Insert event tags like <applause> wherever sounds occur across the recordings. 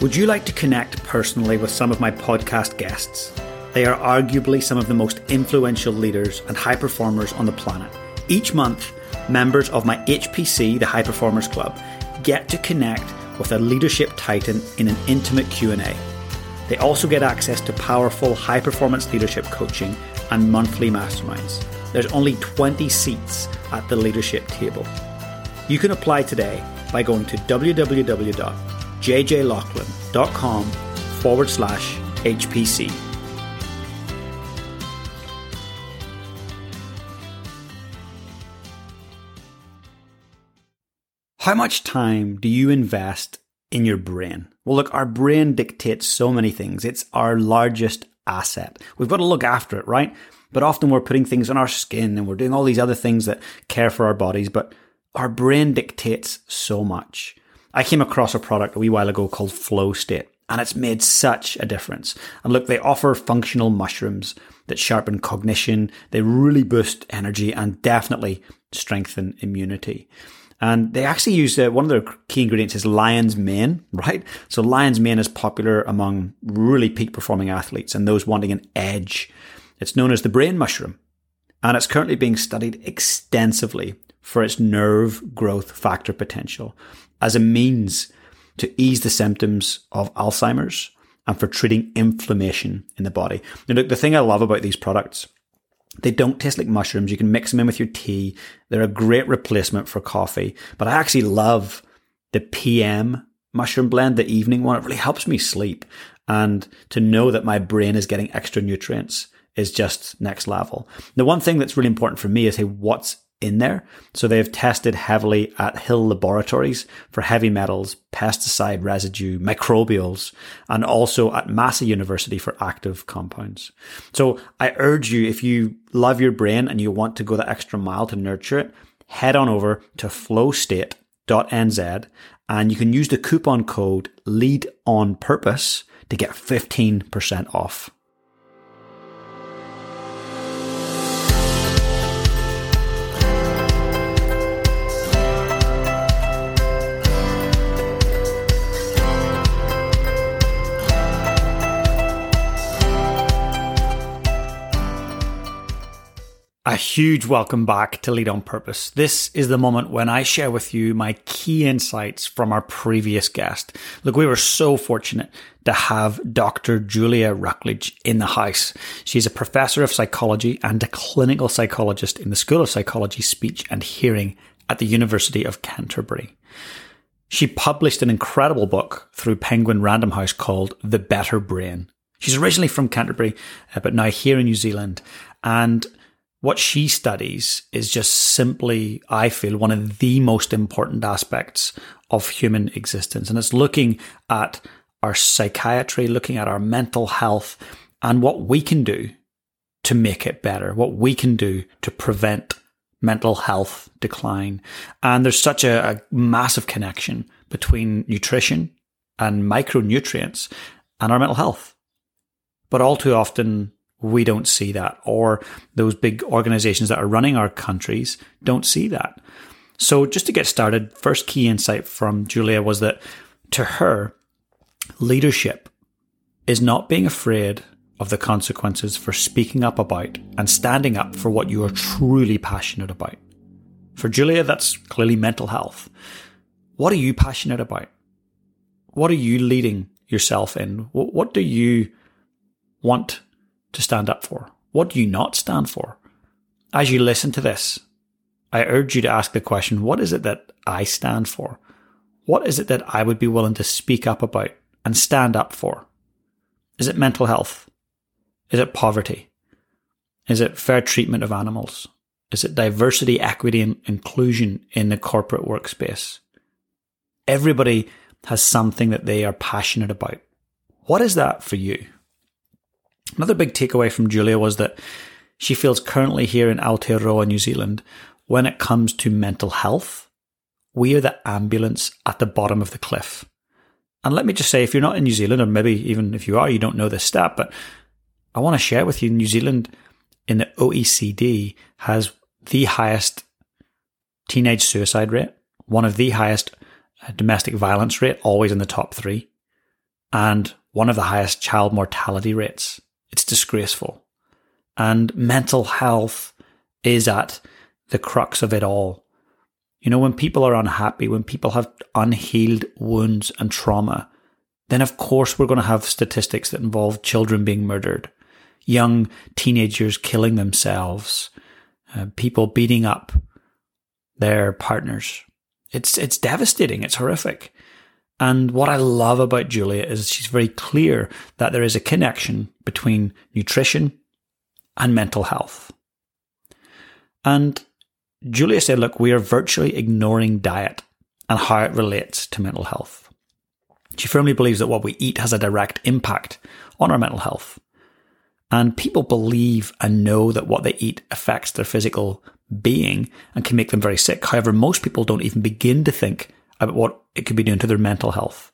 Would you like to connect personally with some of my podcast guests? They are arguably some of the most influential leaders and high performers on the planet. Each month, members of my HPC, the High Performers Club, get to connect with a leadership titan in an intimate Q&A. They also get access to powerful high performance leadership coaching and monthly masterminds. There's only 20 seats at the leadership table. You can apply today by going to www.jjlaughlin.com forward slash HPC. How much time do you invest in your brain? Well, look, our brain dictates so many things. It's our largest asset. We've got to look after it, right? But often we're putting things on our skin and we're doing all these other things that care for our bodies, but our brain dictates so much. I came across a product a wee while ago called Flow State, and it's made such a difference. And look, they offer functional mushrooms that sharpen cognition, they really boost energy, and definitely strengthen immunity. And they actually use uh, one of their key ingredients is lion's mane, right? So lion's mane is popular among really peak performing athletes and those wanting an edge. It's known as the brain mushroom, and it's currently being studied extensively for its nerve growth factor potential as a means to ease the symptoms of Alzheimer's and for treating inflammation in the body. Now, look, the thing I love about these products they don't taste like mushrooms. You can mix them in with your tea. They're a great replacement for coffee. But I actually love the PM mushroom blend, the evening one. It really helps me sleep. And to know that my brain is getting extra nutrients is just next level. The one thing that's really important for me is hey, what's in there. So they have tested heavily at Hill Laboratories for heavy metals, pesticide residue, microbials, and also at Massey University for active compounds. So I urge you, if you love your brain and you want to go the extra mile to nurture it, head on over to flowstate.nz and you can use the coupon code lead on purpose to get 15% off. Huge welcome back to Lead on Purpose. This is the moment when I share with you my key insights from our previous guest. Look, we were so fortunate to have Dr. Julia Rucklidge in the house. She's a professor of psychology and a clinical psychologist in the School of Psychology, Speech and Hearing at the University of Canterbury. She published an incredible book through Penguin Random House called The Better Brain. She's originally from Canterbury, uh, but now here in New Zealand. And what she studies is just simply, I feel, one of the most important aspects of human existence. And it's looking at our psychiatry, looking at our mental health, and what we can do to make it better, what we can do to prevent mental health decline. And there's such a, a massive connection between nutrition and micronutrients and our mental health. But all too often, we don't see that, or those big organizations that are running our countries don't see that. So, just to get started, first key insight from Julia was that to her, leadership is not being afraid of the consequences for speaking up about and standing up for what you are truly passionate about. For Julia, that's clearly mental health. What are you passionate about? What are you leading yourself in? What do you want to stand up for? What do you not stand for? As you listen to this, I urge you to ask the question what is it that I stand for? What is it that I would be willing to speak up about and stand up for? Is it mental health? Is it poverty? Is it fair treatment of animals? Is it diversity, equity, and inclusion in the corporate workspace? Everybody has something that they are passionate about. What is that for you? Another big takeaway from Julia was that she feels currently here in Aotearoa, New Zealand, when it comes to mental health, we are the ambulance at the bottom of the cliff. And let me just say, if you're not in New Zealand, or maybe even if you are, you don't know this stat, but I want to share with you New Zealand in the OECD has the highest teenage suicide rate, one of the highest uh, domestic violence rate, always in the top three. and one of the highest child mortality rates. It's disgraceful. And mental health is at the crux of it all. You know, when people are unhappy, when people have unhealed wounds and trauma, then of course we're going to have statistics that involve children being murdered, young teenagers killing themselves, uh, people beating up their partners. It's it's devastating. It's horrific. And what I love about Julia is she's very clear that there is a connection between nutrition and mental health. And Julia said, look, we are virtually ignoring diet and how it relates to mental health. She firmly believes that what we eat has a direct impact on our mental health. And people believe and know that what they eat affects their physical being and can make them very sick. However, most people don't even begin to think about what it could be doing to their mental health.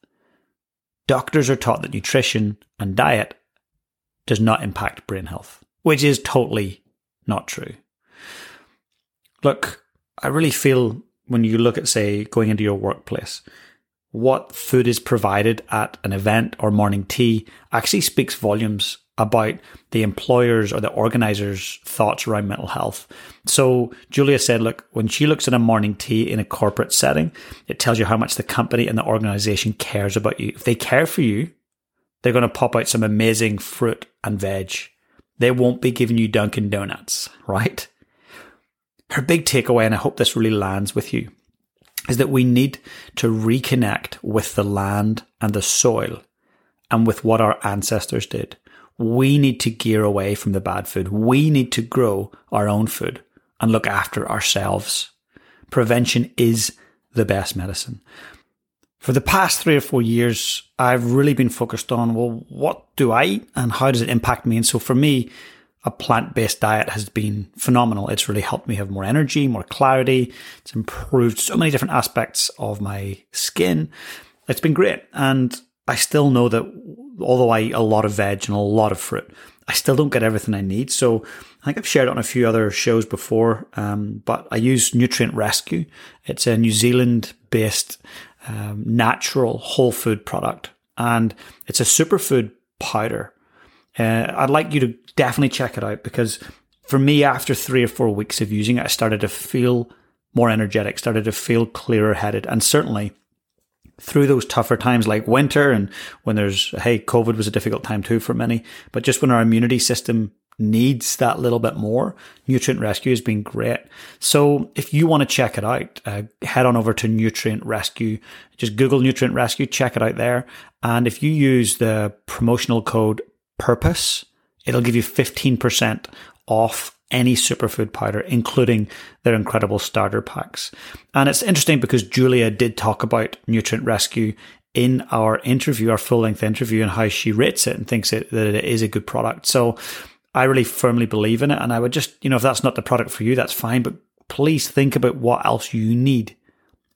Doctors are taught that nutrition and diet does not impact brain health, which is totally not true. Look, I really feel when you look at, say, going into your workplace, what food is provided at an event or morning tea actually speaks volumes about the employers or the organizers' thoughts around mental health. So Julia said, look, when she looks at a morning tea in a corporate setting, it tells you how much the company and the organization cares about you. If they care for you, they're going to pop out some amazing fruit and veg. They won't be giving you Dunkin' Donuts, <laughs> right? Her big takeaway, and I hope this really lands with you, is that we need to reconnect with the land and the soil and with what our ancestors did. We need to gear away from the bad food. We need to grow our own food and look after ourselves. Prevention is the best medicine. For the past three or four years, I've really been focused on, well, what do I eat and how does it impact me? And so for me, a plant based diet has been phenomenal. It's really helped me have more energy, more clarity. It's improved so many different aspects of my skin. It's been great. And I still know that although I eat a lot of veg and a lot of fruit, I still don't get everything I need. So I think I've shared it on a few other shows before, um, but I use Nutrient Rescue. It's a New Zealand based um, natural whole food product and it's a superfood powder. Uh, I'd like you to definitely check it out because for me, after three or four weeks of using it, I started to feel more energetic, started to feel clearer headed. And certainly through those tougher times like winter and when there's, hey, COVID was a difficult time too for many, but just when our immunity system needs that little bit more, Nutrient Rescue has been great. So if you want to check it out, uh, head on over to Nutrient Rescue. Just Google Nutrient Rescue, check it out there. And if you use the promotional code PURPOSE, it'll give you 15% off any superfood powder, including their incredible starter packs. And it's interesting because Julia did talk about Nutrient Rescue in our interview, our full length interview, and how she rates it and thinks it, that it is a good product. So I really firmly believe in it. And I would just, you know, if that's not the product for you, that's fine. But please think about what else you need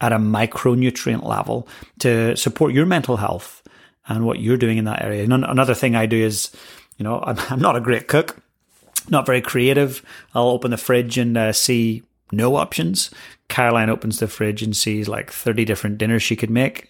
at a micronutrient level to support your mental health and what you're doing in that area. And another thing I do is, you know, <laughs> I'm, I'm not a great cook, not very creative. I'll open the fridge and uh, see no options. Caroline opens the fridge and sees like 30 different dinners she could make.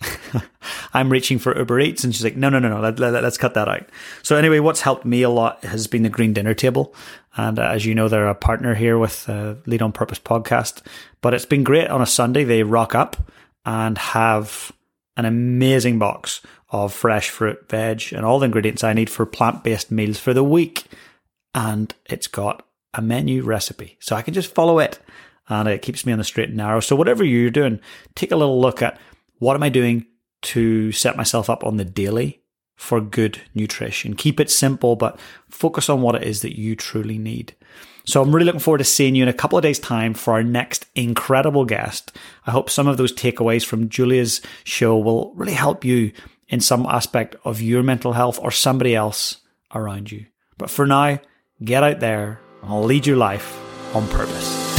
<laughs> I'm reaching for Uber Eats and she's like, no, no, no, no, let, us let, cut that out. So anyway, what's helped me a lot has been the Green Dinner Table. And uh, as you know, they're a partner here with uh, Lead on Purpose podcast, but it's been great on a Sunday. They rock up and have an amazing box of fresh fruit, veg, and all the ingredients I need for plant based meals for the week. And it's got a menu recipe. So I can just follow it and it keeps me on the straight and narrow. So whatever you're doing, take a little look at what am I doing to set myself up on the daily for good nutrition. Keep it simple, but focus on what it is that you truly need. So I'm really looking forward to seeing you in a couple of days' time for our next incredible guest. I hope some of those takeaways from Julia's show will really help you in some aspect of your mental health or somebody else around you. But for now, get out there and lead your life on purpose.